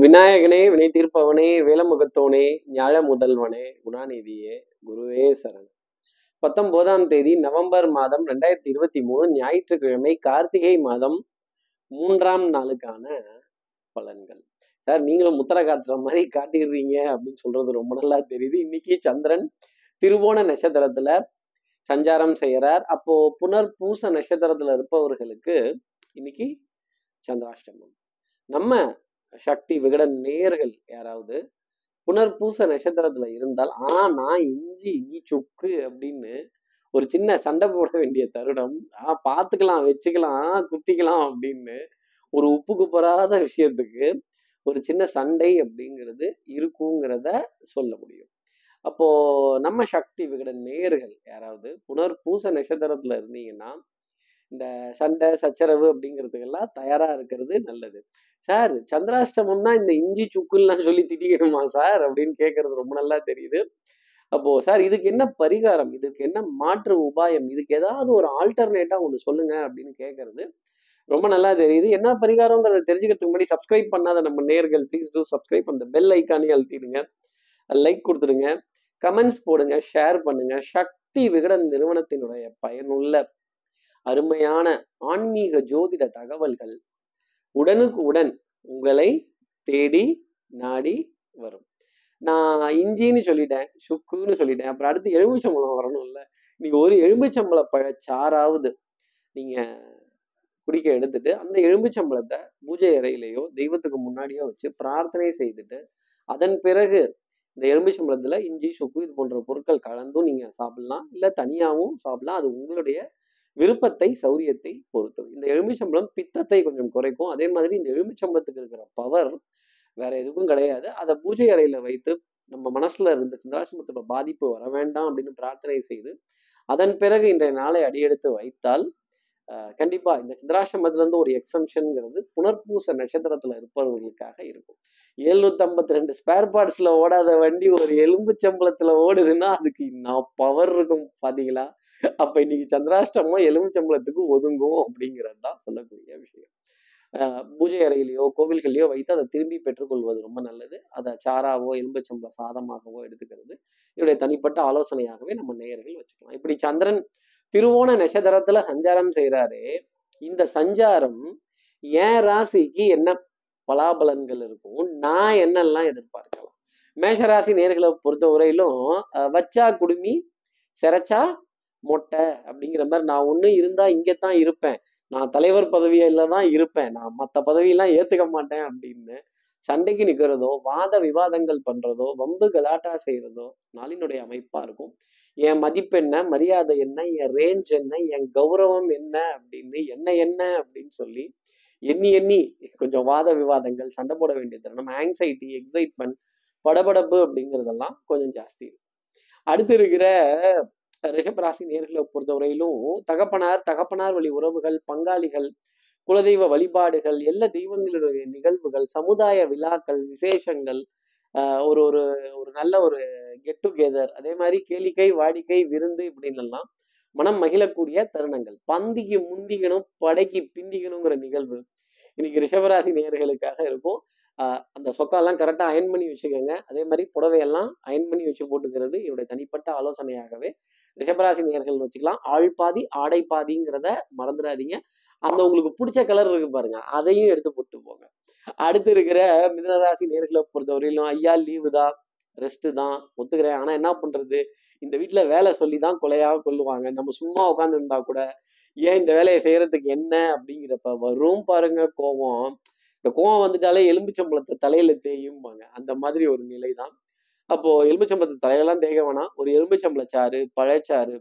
விநாயகனே வினை தீர்ப்பவனே வேலமுகத்தோனே ஞாழ முதல்வனே குணாநிதியே குருவே சரண். பத்தொன்பதாம் தேதி நவம்பர் மாதம் ரெண்டாயிரத்தி இருபத்தி மூணு ஞாயிற்றுக்கிழமை கார்த்திகை மாதம் மூன்றாம் நாளுக்கான பலன்கள். சார் நீங்களும் முத்திர காத்துற மாதிரி காட்டிடுறீங்க அப்படின்னு சொல்றது ரொம்ப நல்லா தெரியுது. இன்னைக்கு சந்திரன் திருவோண நட்சத்திரத்துல சஞ்சாரம் செய்கிறார் அப்போ புனர் பூச நட்சத்திரத்துல இருப்பவர்களுக்கு இன்னைக்கு சந்திராஷ்டமம். நம்ம சக்தி விகடன் நேர்கள் யாராவது புனர்பூச நட்சத்திரத்துல இருந்தால் ஆ நான் இஞ்சி நீ சுக்கு அப்படின்னு ஒரு சின்ன சண்டை போட வேண்டிய தருணம். ஆ பார்த்துக்கலாம் வச்சுக்கலாம் குத்திக்கலாம் அப்படின்னு ஒரு உப்பு குப்பராத விஷயத்துக்கு ஒரு சின்ன சண்டை அப்படிங்கிறது இருக்குங்கிறத சொல்ல முடியும். அப்போ நம்ம சக்தி விகடன் நேர்கள் யாராவது புனர்பூச நட்சத்திரத்துல இருந்தீங்கன்னா இந்த சண்டை சச்சரவு அப்படிங்கிறதுக்கெல்லாம் தயாரா இருக்கிறது நல்லது. சார் சந்திராஷ்டமம்னா இந்த இஞ்சி சுக்குலாம் சொல்லி திட்டிக்கணுமா சார்? அப்படின்னு கேட்கறது ரொம்ப நல்லா தெரியுது. அப்போ சார் இதுக்கு என்ன பரிகாரம்? இதுக்கு என்ன மாற்று உபாயம்? இதுக்கு ஏதாவது ஒரு ஆல்டர்னேட்டா ஒன்று சொல்லுங்க அப்படின்னு கேட்கறது ரொம்ப நல்லா தெரியுது. என்ன பரிகாரங்கிறத தெரிஞ்சுக்கிறதுக்கு முன்னாடி சப்ஸ்கிரைப் பண்ணாத நம்ம நேர்கள் ப்ளீஸ் டூ சப்ஸ்கிரைப் அந்த பெல் ஐக்கானே அழுத்திடுங்க. லைக் கொடுத்துடுங்க. கமெண்ட்ஸ் போடுங்க ஷேர் பண்ணுங்க. சக்தி விகடன் நிறுவனத்தினுடைய பயனுள்ள அருமையான ஆன்மீக ஜோதிட தகவல்கள் உடனுக்கு உடன் உங்களை தேடி நாடி வரும். நான் இஞ்சின்னு சொல்லிட்டேன் சுக்குன்னு சொல்லிட்டேன். அப்புறம் அடுத்து எலுமிச்சம்பழம் வரணும்ல. நீங்க ஒரு எலுமிச்சம்பழ சாராவது நீங்க குடிக்க எடுத்துட்டு அந்த எலுமிச்சம்பழத்தை பூஜை அறையிலேயோ தெய்வத்துக்கு முன்னாடியோ வச்சு பிரார்த்தனை செய்துட்டு அதன் பிறகு இந்த எலுமிச்சம்பழத்துல இஞ்சி சுக்கு இது போன்ற பொருட்கள் கலந்தும் நீங்க சாப்பிடலாம். இல்லை தனியாகவும் சாப்பிடலாம். அது உங்களுடைய விருப்பத்தை சௌரியத்தை பொறுத்தது. இந்த எலுமிச்சம்பளம் பித்தத்தை கொஞ்சம் குறைக்கும். அதே மாதிரி இந்த எலுமிச்சம்பளத்துக்கு இருக்கிற பவர் வேற எதுவும் கிடையாது. அதை பூஜை அறையில வைத்து நம்ம மனசுல இருந்த சந்திராசிரமத்தோட பாதிப்பு வர வேண்டாம் அப்படின்னு பிரார்த்தனை செய்து அதன் பிறகு இன்றைய நாளை அடியெடுத்து வைத்தால் கண்டிப்பா இந்த சந்திராசிரமத்துல இருந்து ஒரு எக்ஸம்ஷன்ங்கிறது புனர்பூச நட்சத்திரத்துல இருப்பவர்களுக்காக இருக்கும். எழுநூத்தி ஐம்பத்தி ரெண்டு ஸ்பேர் பார்ட்ஸ்ல ஓடாத வண்டி ஒரு எலும்பு சம்பளத்துல ஓடுதுன்னா அதுக்கு நான் பவர் இருக்கும் பாத்தீங்களா? அப்ப இன்னைக்கு சந்திராஷ்டமம் எலுமிச்சம்பளத்துக்கு ஒதுங்கும் அப்படிங்கிறது தான் சொல்லக்கூடிய விஷயம். பூஜை அறையிலையோ கோவில்கள்லையோ வைத்து அதை திரும்பி பெற்றுக்கொள்வது ரொம்ப நல்லது. அதை சாராவோ எலும்புச்சம்பள சாதமாகவோ எடுத்துக்கிறது. இதனுடைய தனிப்பட்ட ஆலோசனையாகவே நம்ம நேயர்கள் வச்சுக்கலாம். இப்படி சந்திரன் திருவோண நட்சத்திரத்துல சஞ்சாரம் செய்யறாரு இந்த சஞ்சாரம் என் ராசிக்கு என்ன பலாபலன்கள் இருக்கும் நான் என்னெல்லாம் எதிர்பார்க்கலாம்? மேஷராசி நேர்களை பொறுத்த வரையிலும் வச்சா குடுமி சிறைச்சா மொட்டை அப்படிங்கிற மாதிரி நான் ஒன்று இருந்தால் இங்கே தான் இருப்பேன். நான் தலைவர் பதவியில் தான் இருப்பேன். நான் மற்ற பதவியெல்லாம் ஏற்றுக்க மாட்டேன் அப்படின்னு சண்டைக்கு நிற்கிறதோ வாத விவாதங்கள் பண்ணுறதோ வம்பு கலாட்டா செய்கிறதோ நாளினுடைய அமைப்பாக இருக்கும். என் மதிப்பு என்ன மரியாதை என்ன என் ரேஞ்ச் என்ன என் கௌரவம் என்ன அப்படின்னு என்ன என்ன அப்படின்னு சொல்லி எண்ணி எண்ணி கொஞ்சம் வாத விவாதங்கள் சண்டை போட வேண்டிய தருணம் ஆங்ஸைட்டி எக்ஸைட்மெண்ட் படபடப்பு அப்படிங்கிறதெல்லாம் கொஞ்சம் ஜாஸ்தி அடுத்து இருக்கிற ரிஷபராசி நேர்களை பொறுத்தவரையிலும் தகப்பனார் தகப்பனார் வழி உறவுகள் பங்காளிகள் குலதெய்வ வழிபாடுகள் எல்லா தெய்வங்களுடைய நிகழ்வுகள் சமுதாய விழாக்கள் விசேஷங்கள் ஒரு ஒரு ஒரு நல்ல ஒரு கெட் டுகெதர் அதே மாதிரி கேளிக்கை வாடிக்கை விருந்து இப்படின்னு எல்லாம் மனம் மகிழக்கூடிய தருணங்கள். பந்திக்கு முந்திக்கணும் படைக்கு பிந்திக்கணுங்கிற நிகழ்வு இன்னைக்கு ரிஷபராசி நேர்களுக்காக இருக்கும். அந்த சொக்காலாம் கரெக்டாக அயன் பண்ணி வச்சுக்கோங்க. அதே மாதிரி புடவையெல்லாம் அயன் பண்ணி வச்சு போட்டுக்கிறது என்னுடைய தனிப்பட்ட ஆலோசனையாகவே ரிஷபராசி நேர்கள் வச்சுக்கலாம். ஆழ்பாதி ஆடைப்பாதிங்கிறத மறந்துடாதீங்க. அந்த உங்களுக்கு பிடிச்ச கலர் இருக்கு பாருங்க. அதையும் எடுத்து போட்டு போங்க. அடுத்து இருக்கிற மிதனராசி நேர்களை பொறுத்தவரையிலும் ஐயா லீவு தான் ரெஸ்ட்டு தான் ஒத்துக்கிறேன். ஆனால் என்ன பண்ணுறது இந்த வீட்டில் வேலை சொல்லி தான் கொலையாக கொள்ளுவாங்க. நம்ம சும்மா உட்காந்துருந்தா கூட ஏன் இந்த வேலையை செய்யறதுக்கு என்ன? அப்படிங்கிறப்ப வரும் பாருங்க கோபம் இந்த கோவம் வந்துட்டாலே எலும்புச்சம்பளத்தை தலையில தேயும்பாங்க. அந்த மாதிரி ஒரு நிலை தான் அப்போ எலும்புச்சம்பளத்தை தலையெல்லாம் தேக வேணாம். ஒரு எலும்புச்சம்பளச்சாறு பழச்சாறு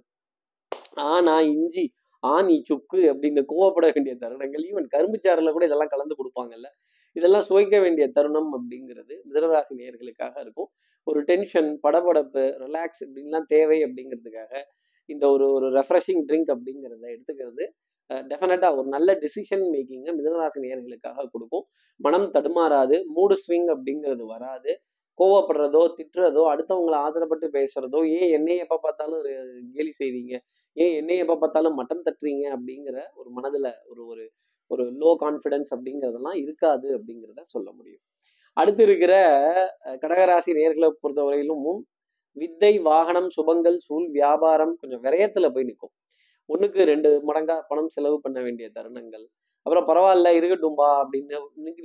ஆனா இஞ்சி ஆ நீ சுக்கு அப்படின்னு கோவப்பட வேண்டிய தருணங்கள். ஈவன் கரும்புச்சாறுல கூட இதெல்லாம் கலந்து கொடுப்பாங்கல்ல. இதெல்லாம் சுவைக்க வேண்டிய தருணம் அப்படிங்கிறது மிதனராசி நேர்களுக்காக இருக்கும். ஒரு டென்ஷன் படபடப்பு ரிலாக்ஸ் இப்படின்லாம் தேவை அப்படிங்கிறதுக்காக இந்த ஒரு ஒரு ரெஃப்ரெஷிங் ட்ரிங்க் அப்படிங்கிறத எடுத்துக்கிறது டெஃபினட்டா ஒரு நல்ல டிசிஷன் மேக்கிங்கை மிதனராசி நேர்களுக்காக கொடுக்கும். மனம் தடுமாறாது மூடு ஸ்விங் அப்படிங்கிறது வராது. கோவப்படுறதோ திட்டுறதோ அடுத்தவங்களை ஆதரப்பட்டு பேசுறதோ ஏன் என்னையை எப்போ பார்த்தாலும் கேலி செய்வீங்க? ஏன் என்னையை எப்போ பார்த்தாலும் மட்டம் தட்டுறீங்க? அப்படிங்கிற ஒரு மனதில் ஒரு ஒரு ஒரு லோ கான்ஃபிடன்ஸ் அப்படிங்கிறதெல்லாம் இருக்காது அப்படிங்கிறத சொல்ல முடியும். அடுத்து இருக்கிற கடகராசி நேர்களை பொறுத்தவரையிலும் வித்தை வாகனம் சுபங்கள் சூழ் வியாபாரம் கொஞ்சம் விரயத்துல போய் நிற்கும் ஒன்றுக்கு ரெண்டு மடங்கா பணம் செலவு பண்ண வேண்டிய தருணங்கள் அப்புறம் பரவாயில்ல இருக்கட்டும்பா அப்படின்னு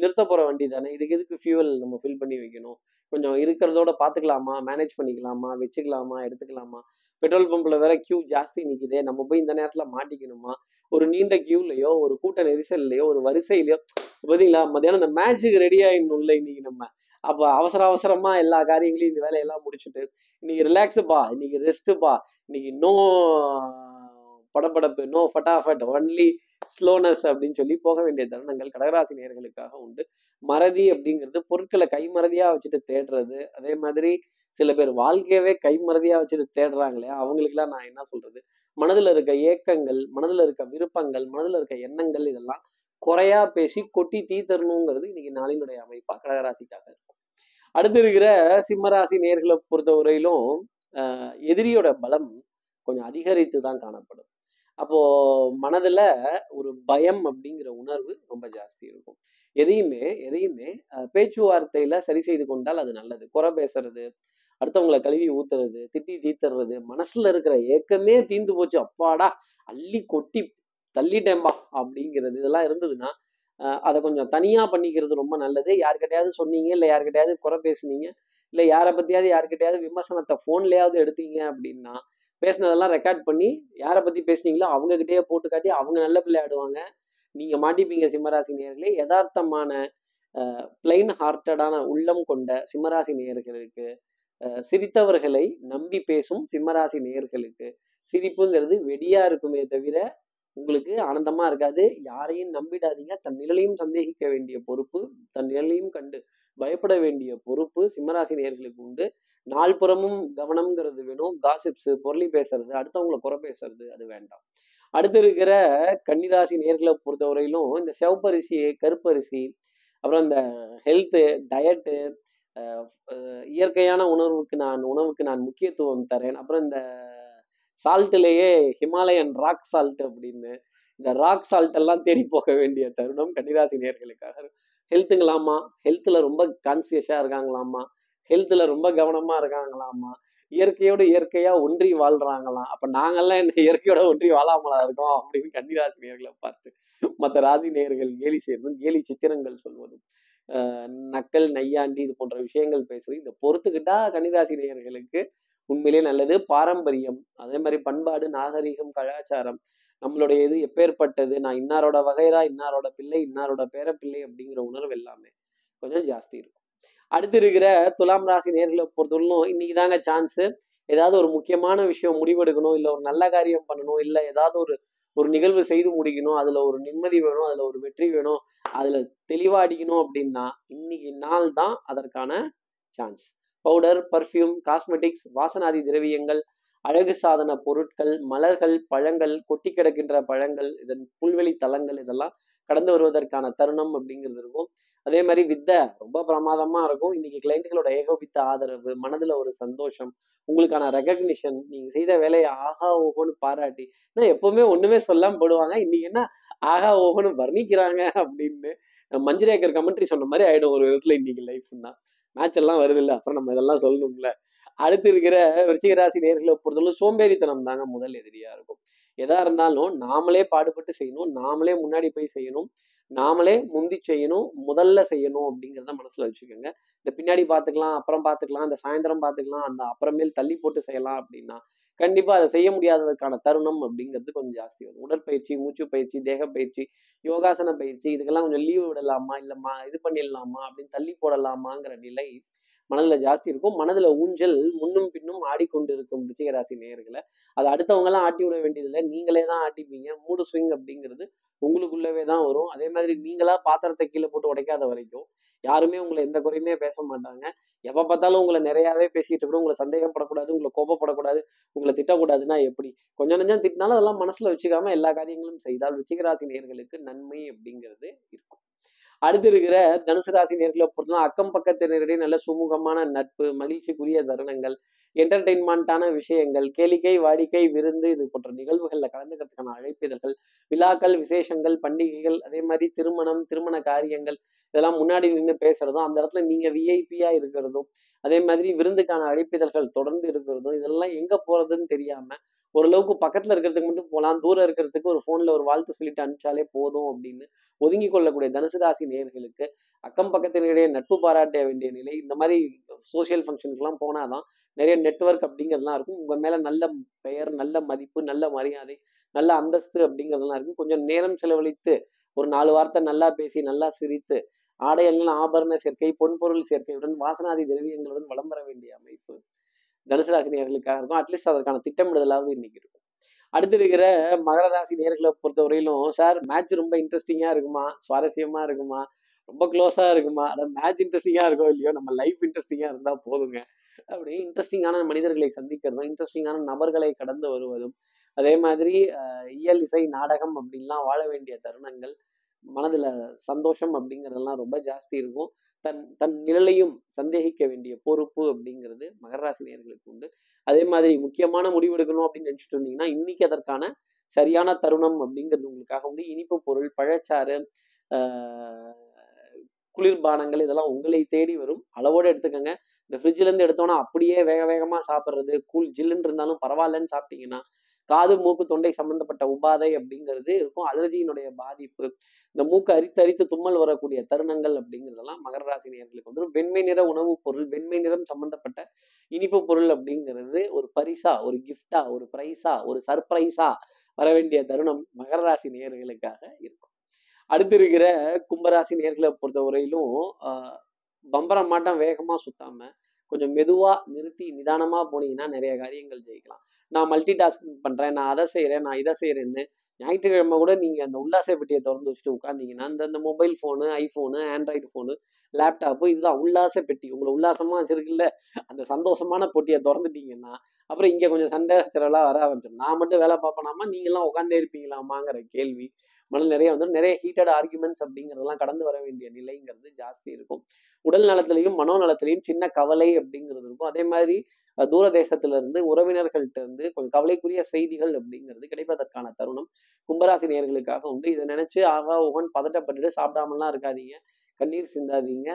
நிறுத்த போற வண்டி தானே இதுக்கு எதுக்கு ஃபியூவல் நம்ம ஃபில் பண்ணி வைக்கணும்? கொஞ்சம் இருக்கிறதோட பார்த்துக்கலாமா மேனேஜ் பண்ணிக்கலாமா? வச்சுக்கலாமா? எடுத்துக்கலாமா? பெட்ரோல் பம்ப்ல வேற கியூ ஜாஸ்தி நிக்குதே. நம்ம போய் இந்த நேரத்துல மாட்டிக்கணுமா? ஒரு நீண்ட கியூலையோ ஒரு கூட்ட நெரிசல்லையோ ஒரு வரிசையிலையோ பாத்தீங்களா மத்தியானம் இந்த மேட்சுக்கு ரெடி ஆயிடணும்ல இன்னைக்கு நம்ம. அப்ப அவசர அவசரமா எல்லா காரியங்களையும் இந்த வேலையெல்லாம் முடிச்சுட்டு இன்னைக்கு ரிலாக்ஸுப்பா இன்னைக்கு ரெஸ்ட்டுப்பா இன்னைக்கு நோ படபடப்பு நோ ஃபட்டாஃபட் ஒன்லி ஸ்லோனஸ் அப்படின்னு சொல்லி போக வேண்டிய தருணங்கள் கடகராசி நேர்களுக்காக உண்டு. மறதி அப்படிங்கிறது பொருட்களை கைமறதியா வச்சுட்டு தேடுறது. அதே மாதிரி சில பேர் வாழ்க்கையவே கைமறதியா வச்சுட்டு தேடுறாங்களே அவங்களுக்குலாம் நான் என்ன சொல்றது? மனதுல இருக்க ஏக்கங்கள் மனதுல இருக்க விருப்பங்கள் மனதுல இருக்க எண்ணங்கள் இதெல்லாம் குறையா பேசி கொட்டி தீத்தரணுங்கிறது இன்னைக்கு நாளினுடைய அமைப்பா கடகராசிக்காக இருக்கும். அடுத்து இருக்கிற சிம்மராசி நேர்களை பொறுத்தவரையிலும் ஆஹ் எதிரியோட பலம் கொஞ்சம் அதிகரித்து தான் காணப்படும். அப்போ மனதுல ஒரு பயம் அப்படிங்கிற உணர்வு ரொம்ப ஜாஸ்தி இருக்கும். எதையுமே எதையுமே பேச்சுவார்த்தையில சரி செய்து கொண்டால் அது நல்லது. குறை பேசுறது அடுத்தவங்களை கழுவி ஊத்துறது திட்டி தீத்துறது மனசுல இருக்கிற ஏக்கமே தீந்து போச்சு. அப்பாடா அள்ளி கொட்டி தள்ளிட்டேம்பா அப்படிங்கிறது இதெல்லாம் இருந்ததுன்னா அதை கொஞ்சம் தனியா பண்ணிக்கிறது ரொம்ப நல்லது. யார்கிட்டயாவது சொன்னீங்க இல்லை யார்கிட்டயாவது குறை பேசுனீங்க இல்லை யாரை பத்தியாவது யார்கிட்டயாவது விமர்சனத்தை ஃபோன்லயாவது எடுத்தீங்க அப்படின்னா பேசினதெல்லாம் ரெக்கார்ட் பண்ணி யாரை பற்றி பேசுனீங்களோ அவங்கக்கிட்டே போட்டு காட்டி அவங்க நல்ல விளையாடுவாங்க நீங்கள் மாட்டிப்பீங்க சிம்மராசி நேர்களே யதார்த்தமான பிளைன் ஹார்ட்டடான உள்ளம் கொண்ட சிம்மராசி நேயர்களுக்கு சிரித்தவர்களை நம்பி பேசும் சிம்மராசி நேயர்களுக்கு சிரிப்புங்கிறது வெடியா இருக்குமே தவிர உங்களுக்கு ஆனந்தமா இருக்காது. யாரையும் நம்பிடாதீங்க. தன் நிழலையும் சந்தேகிக்க வேண்டிய பொறுப்பு தன் நிழலையும் கண்டு பயப்பட வேண்டிய பொறுப்பு சிம்மராசி நேர்களுக்கு உண்டு. நால்புறமும் கவனம்ங்கிறது வேணும். காசிப்ஸ் பொருளி பேசுறது அடுத்தவங்களை குறை பேசுறது அது வேண்டாம். அடுத்து இருக்கிற கன்னிராசி நேர்களை பொறுத்தவரையிலும் இந்த சிவப்பரிசி கருப்பரிசி அப்புறம் இந்த ஹெல்த்து டயட்டு இயற்கையான உணர்வுக்கு நான் உணவுக்கு நான் முக்கியத்துவம் தரேன். அப்புறம் இந்த சால்ட்லேயே ஹிமாலயன் ராக் சால்ட் அப்படின்னு. இந்த ராக் சால்ட் எல்லாம் தேடி போக வேண்டிய தருணம் கன்னிராசி நேர்களுக்காக. ஹெல்த்துங்களாமா ஹெல்த்தில் ரொம்ப கான்சியஸாக இருக்காங்களாமா ஹெல்த்தில் ரொம்ப கவனமாக இருக்காங்களாமா இயற்கையோட இயற்கையாக ஒன்றி வாழ்றாங்களாம். அப்போ நாங்கெல்லாம் என்ன இயற்கையோட ஒன்றி வாழாமலா இருக்கோம் அப்படின்னு கன்னிராசி நேர்களை பார்த்து மற்ற ராசி நேர்கள் கேலி செய்யறதும் கேலி சித்திரங்கள் சொல்வதும் நக்கல் நையாண்டி இது போன்ற விஷயங்கள் பேசுறது இந்த பொறுத்துக்கிட்டா கன்னிராசி நேயர்களுக்கு உண்மையிலே நல்லது. பாரம்பரியம் அதே மாதிரி பண்பாடு நாகரிகம் கலாச்சாரம் நம்மளுடைய இது எப்பேற்பட்டது? நான் இன்னாரோட வகைரா? இன்னாரோட பிள்ளை? இன்னாரோட பேரப்பிள்ளை? அப்படிங்கிற உணர்வு எல்லாமே கொஞ்சம் ஜாஸ்தி இருக்கும். அடுத்து இருக்கிற துலாம் ராசி நேர்களை பொறுத்தவரைக்கும் இன்னைக்கு தாங்க சான்ஸ் ஏதாவது ஒரு முக்கியமான விஷயம் முடிவெடுக்கணும் இல்லை ஒரு நல்ல காரியம் பண்ணணும் இல்லை ஏதாவது ஒரு ஒரு நிகழ்வு செய்து முடிக்கணும் அதுல ஒரு நிம்மதி வேணும் அதுல ஒரு வெற்றி வேணும் அதுல தெளிவாக அடிக்கணும் அப்படின்னா இன்னைக்கு நாள் தான் அதற்கான சான்ஸ் பவுடர் பர்ஃப்யூம் காஸ்மெட்டிக்ஸ் வாசனாதி திரவியங்கள் அழகு சாதன பொருட்கள் மலர்கள் பழங்கள் கொட்டி கிடக்கின்ற பழங்கள் இதன் புல்வெளி தலங்கள் இதெல்லாம் கடந்து வருவதற்கான தருணம் அப்படிங்கிறது இருக்கும். அதே மாதிரி வித்தை ரொம்ப பிரமாதமா இருக்கும். இன்னைக்கு கிளைண்ட்டுகளோட ஏகோபித்த ஆதரவு மனதுல ஒரு சந்தோஷம் உங்களுக்கான ரெகக்னிஷன் நீங்க செய்த வேலையை ஆகா ஓஹோன்னு பாராட்டி ஏன்னா எப்பவுமே ஒண்ணுமே சொல்லாம போடுவாங்க. இன்னைக்கு என்ன ஆகா ஓஹோன்னு வர்ணிக்கிறாங்க அப்படின்னு மஞ்சுரேக்கர் கமெண்ட்ரி சொன்ன மாதிரி ஆயிடும் ஒரு விதத்துல இன்னைக்கு லைஃப்னா மேட்ச் எல்லாம் வருது இல்லை அப்புறம் நம்ம இதெல்லாம் சொல்லணும்ல. அடுத்து இருக்கிற விருச்சிகராசி நேர்களை பொறுத்தவரை சோம்பேறித்தனம் தாங்க முதல் எதிரியா இருக்கும். எதா இருந்தாலும் நாமளே பாடுபட்டு செய்யணும். நாமளே முன்னாடி போய் செய்யணும். நாமளே முந்தி செய்யணும். முதல்ல செய்யணும் அப்படிங்கிறத மனசுல வச்சுக்கோங்க. இந்த பின்னாடி பார்த்துக்கலாம் அப்புறம் பார்த்துக்கலாம் இந்த சாயந்தரம் பாத்துக்கலாம் அந்த அப்புறமேல் தள்ளி போட்டு செய்யலாம் அப்படின்னா கண்டிப்பா அதை செய்ய முடியாததுக்கான தருணம் அப்படிங்கிறது கொஞ்சம் ஜாஸ்தி வரும். உடற்பயிற்சி மூச்சு பயிற்சி தேக பயிற்சி யோகாசன பயிற்சி இதுக்கெல்லாம் கொஞ்சம் லீவு விடலாமா இல்லம்மா இது பண்ணிடலாமா அப்படின்னு தள்ளி போடலாமாங்கிற நிலை மனதுல ஜாஸ்தி இருக்கும். மனதுல ஊஞ்சல் முன்னும் பின்னும் ஆடிக்கொண்டு இருக்கும் ரிச்சிகராசி நேயர்களை. அது அடுத்தவங்க எல்லாம் ஆட்டி விட வேண்டியதில்லை. நீங்களே தான் ஆட்டிப்பீங்க. மூடு ஸ்விங் அப்படிங்கிறது உங்களுக்குள்ளவே தான் வரும். அதே மாதிரி நீங்களா பாத்திரத்தை கீழே போட்டு உடைக்காத வரைக்கும் யாருமே உங்களை எந்த குறையுமே பேச மாட்டாங்க. எப்ப பார்த்தாலும் உங்களை நிறையாவே பேசிட்டு இருக்கணும் உங்களை சந்தேகப்படக்கூடாது உங்களை கோபப்படக்கூடாது உங்களை திட்டக்கூடாதுன்னா எப்படி? கொஞ்சம் நெஞ்சம் திட்டினாலும் அதெல்லாம் மனசுல வச்சுக்காம எல்லா காரியங்களும் செய்தால் ருச்சிகராசி நேயர்களுக்கு நன்மை அப்படிங்கிறது இருக்கும். அடுத்து இருக்கிற தனுசு ராசி நேர்களை பொறுத்தலாம் அக்கம் பக்கத்தினரிடையே நல்ல சுமூகமான நட்பு மகிழ்ச்சிக்குரிய தருணங்கள் என்டர்டெயின்மெண்ட்டான விஷயங்கள் கேளிக்கை வாடிக்கை விருந்து இது போன்ற நிகழ்வுகளில் கலந்துக்கிறதுக்கான அழைப்பிதழ்கள் விழாக்கள் விசேஷங்கள் பண்டிகைகள் அதே மாதிரி திருமணம் திருமண காரியங்கள் இதெல்லாம் முன்னாடி நின்று பேசுறதும் அந்த இடத்துல நீங்க விஐபியா இருக்கிறதும் அதே மாதிரி விருந்துக்கான அழைப்பிதழ்கள் தொடர்ந்து இருக்கிறதும் இதெல்லாம் எங்க போறதுன்னு தெரியாம ஓரளவுக்கு பக்கத்துல இருக்கிறதுக்கு மட்டும் போகலாம் தூரம் இருக்கிறதுக்கு ஒரு ஃபோன்ல ஒரு வாழ்த்து சொல்லிட்டு அனுப்பிச்சாலே போதும் அப்படின்னு ஒதுங்கி கொள்ளக்கூடிய தனுசு ராசி நேர்களுக்கு அக்கம் பக்கத்தினிடையே நட்பு பாராட்ட வேண்டிய நிலை இந்த மாதிரி சோசியல் ஃபங்க்ஷனுக்குலாம் போனாதான் நிறைய நெட்ஒர்க் அப்படிங்கிறதுலாம் இருக்கும். உங்கள் மேலே நல்ல பெயர் நல்ல மதிப்பு நல்ல மரியாதை நல்ல அந்தஸ்து அப்படிங்கிறதுலாம் இருக்கும். கொஞ்சம் நேரம் செலவழித்து ஒரு நாலு வார்த்தை நல்லா பேசி நல்லா சிரித்து ஆடையெல்லாம் ஆபரண சேர்க்கை பொன்பொருள் சேர்க்கையுடன் வாசனாதி திரவியங்களுடன் வளம் வர வேண்டிய அமைப்பு தனுசு ராசி நேர்களுக்காக இருக்கும். அட்லீஸ்ட் அதற்கான திட்டமிடுதலாவது இன்னைக்கு இருக்கும். அடுத்து இருக்கிற மகர ராசி நேர்களை பொறுத்தவரையிலும் சார் மேட்ச் ரொம்ப இன்ட்ரெஸ்டிங்கா இருக்குமா? சுவாரஸ்யமா இருக்குமா? ரொம்ப க்ளோஸா இருக்குமா? அதாவது மேட்ச் இன்ட்ரெஸ்டிங்கா இருக்கோ இல்லையோ? நம்ம லைஃப் இன்ட்ரெஸ்டிங்கா இருந்தா போதுங்க. அப்படியே இன்ட்ரெஸ்டிங்கான மனிதர்களை சந்திக்கிறதும் இன்ட்ரெஸ்டிங்கான நபர்களை கடந்து வருவதும் அதே மாதிரி இயல் இசை நாடகம் அப்படின்லாம் வாழ வேண்டிய தருணங்கள் மனதில் சந்தோஷம் அப்படிங்கிறதெல்லாம் ரொம்ப ஜாஸ்தி இருக்கும். தன் தன் நிழலையும் சந்தேகிக்க வேண்டிய பொறுப்பு அப்படிங்கிறது மகராசினியர்களுக்கு உண்டு. அதே மாதிரி முக்கியமான முடிவு எடுக்கணும் அப்படின்னு நினச்சிட்டு இருந்தீங்கன்னா இன்னைக்கு அதற்கான சரியான தருணம் அப்படிங்கிறது உங்களுக்காக வந்து இனிப்பு பொருள் பழச்சாறு குளிர்பானங்கள் இதெல்லாம் உங்களை தேடி வரும். அளவோடு எடுத்துக்கோங்க. இந்த ஃப்ரிட்ஜ்ல இருந்து எடுத்தோம்னா அப்படியே வேக வேகமா சாப்பிட்றது கூல் ஜில்லுன்னு இருந்தாலும் பரவாயில்லன்னு சாப்பிட்டீங்கன்னா காது மூக்கு தொண்டை சம்பந்தப்பட்ட உபாதை அப்படிங்கிறது இருக்கும். அலர்ஜியினுடைய பாதிப்பு இந்த மூக்கு அரித்து அரித்து தும்மல் வரக்கூடிய தருணங்கள் அப்படிங்கிறதெல்லாம் மகர ராசி நேர்களுக்கு வந்துடும் வெண்மை நிற உணவுப் பொருள் வெண்மை நிறம் சம்பந்தப்பட்ட இனிப்பு பொருள் அப்படிங்கிறது ஒரு பரிசா ஒரு கிஃப்டா ஒரு பிரைஸா ஒரு சர்ப்ரைஸா வர வேண்டிய தருணம் மகர ராசி நேர்களுக்காக இருக்கும். அடுத்து இருக்கிற கும்பராசி நேர்களை பொறுத்தவரையிலும் பம்பரம் மாட்டம் வேகமா சுத்தாம கொஞ்சம் மெதுவாக நிறுத்தி நிதானமாக போனீங்கன்னா நிறைய காரியங்கள் ஜெயிக்கலாம். நான் மல்டி டாஸ்கிங் பண்ணுறேன் நான் அதை செய்கிறேன் நான் இதை செய்கிறேன்னு ஞாயிற்றுக்கிழமை கூட நீங்கள் அந்த உல்லாச பெட்டியை திறந்து வச்சுட்டு உட்காந்தீங்கன்னா அந்த அந்த mobile phone iPhone Android phone laptop இதுதான் உல்லாச பெட்டி. உங்களை உல்லாசமாக வச்சுருக்குல்ல. அந்த சந்தோஷமான பொட்டியை திறந்துட்டீங்கன்னா அப்புறம் இங்கே கொஞ்சம் சண்டை சச்சரவெல்லாம் வர ஆரம்பிச்சிடும். நான் மட்டும் வேலை பார்ப்பனாமா? நீங்களாம் உட்காந்தே இருப்பீங்களாமாங்கிற கேள்வி. மனதில் நிறைய வந்துடும் நிறைய ஹீட்டட் ஆர்குமெண்ட்ஸ் அப்படிங்கிறதெல்லாம் கடந்து வர வேண்டிய நிலைங்கிறது ஜாஸ்தி இருக்கும். உடல் நலத்திலையும் மனோ நலத்திலையும் சின்ன கவலை அப்படிங்கிறது இருக்கும். அதே மாதிரி தூர தேசத்துல இருந்து உறவினர்கள்ட்ட இருந்து கொஞ்சம் கவலைக்குரிய செய்திகள் அப்படிங்கிறது கிடைப்பதற்கான தருணம் கும்பராசி நேர்களுக்காக உண்டு. இதை நினைச்சு ஆகா ஓகன் பதட்டப்பட்டுட்டு சாப்பிடாமலாம் இருக்காதீங்க. கண்ணீர் சிந்தாதீங்க.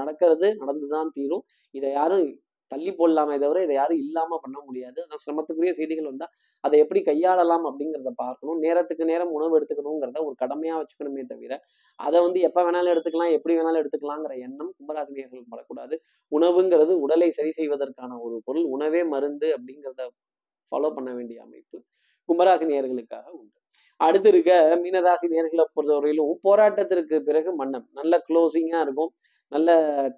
நடக்கிறது நடந்துதான் தீரும். இதை யாரும் தள்ளி போடலாமே தவிர இதை யாரும் இல்லாம பண்ண முடியாது. அதான் சிரமத்துக்குரிய செய்திகள் வந்தா அதை எப்படி கையாளலாம் அப்படிங்கிறத பார்க்கணும். நேரத்துக்கு நேரம் உணவு எடுத்துக்கணுங்கிறத ஒரு கடமையா வச்சுக்கணுமே தவிர அதை வந்து எப்ப வேணாலும் எடுத்துக்கலாம் எப்படி வேணாலும் எடுத்துக்கலாங்கிற எண்ணம் கும்பராசினியர்களுக்கு படக்கூடாது. உணவுங்கிறது உடலை சரி செய்வதற்கான ஒரு பொருள். உணவே மருந்து அப்படிங்கிறத ஃபாலோ பண்ண வேண்டிய அமைப்பு கும்பராசி நேர்களுக்காக உண்டு. அடுத்து இருக்க மீனராசி நேர்களை பொறுத்தவரையிலும் போராட்டத்திற்கு பிறகு மன்னம். நல்ல க்ளோசிங்கா இருக்கும். நல்ல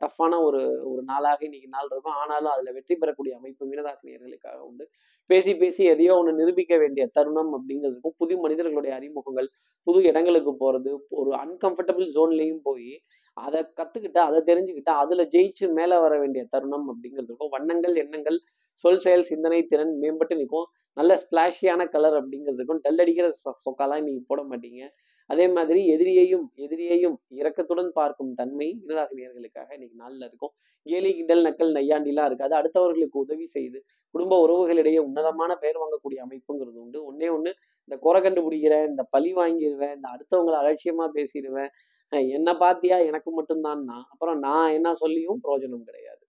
டஃப்பான ஒரு ஒரு நாளாக இன்னைக்கு நாள் இருக்கும். ஆனாலும் அதுல வெற்றி பெறக்கூடிய அமைப்பு மீனராசினியர்களுக்காக உண்டு. பேசி பேசி எதையோ ஒன்று நிரூபிக்க வேண்டிய தருணம் அப்படிங்கிறதுக்கும் புது மனிதர்களுடைய அறிமுகங்கள் புது இடங்களுக்கு போறது ஒரு அன்கம்ஃபர்டபுள் ஜோன்லையும் போய் அதை கத்துக்கிட்டா அதை தெரிஞ்சுக்கிட்டா அதுல ஜெயிச்சு மேல வர வேண்டிய தருணம் அப்படிங்கிறதுக்கும் வண்ணங்கள் எண்ணங்கள் சொல் செயல் சிந்தனை திறன் மேம்பட்டு நிற்கும். நல்ல ஸ்பிளாஷியான கலர் அப்படிங்கிறதுக்கும் டல் அடிக்கிற சொக்காலாம் நீங்க போட மாட்டீங்க. அதே மாதிரி எதிரியையும் எதிரியையும் இரக்கத்துடன் பார்க்கும் தன்மை மீனராசினியர்களுக்காக இன்னைக்கு நாளில் இருக்கும். கேலி கிண்டல் நக்கல் நையாண்டிலாம் இருக்காது. அடுத்தவர்களுக்கு உதவி செய்து குடும்ப உறவுகளிடையே உன்னதமான பெயர் வாங்கக்கூடிய அமைப்புங்கிறது உண்டு. ஒன்னே ஒன்று இந்த குறை கண்டுபிடிக்கிறேன் இந்த பழி வாங்கிடுவேன் இந்த அடுத்தவங்களை அலட்சியமா பேசிடுவேன் என்ன பாத்தியா எனக்கு மட்டும்தான் நான் அப்புறம் நான் என்ன சொல்லியும் பிரயோஜனம் கிடையாது.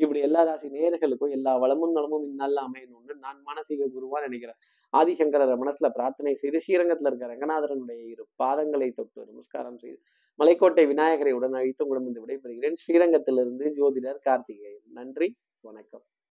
இப்படி எல்லா ராசி நேர்களுக்கும் எல்லா வளமும் நலமும் இந்நாளில் அமையணும்னு நான் மானசீக குருவா நினைக்கிறேன். ஆதிசங்கரரை மனசுல பிரார்த்தனை செய்து ஸ்ரீரங்கத்துல இருக்க ரங்கநாதரனுடைய இரு பாதங்களை தொட்டு நமஸ்காரம் செய்து மலைக்கோட்டை விநாயகரை உடன் அழைத்து உங்களிடம் விடைபெறுகிறேன். ஸ்ரீரங்கத்திலிருந்து ஜோதிடர் கார்த்திகேயன். நன்றி. வணக்கம்.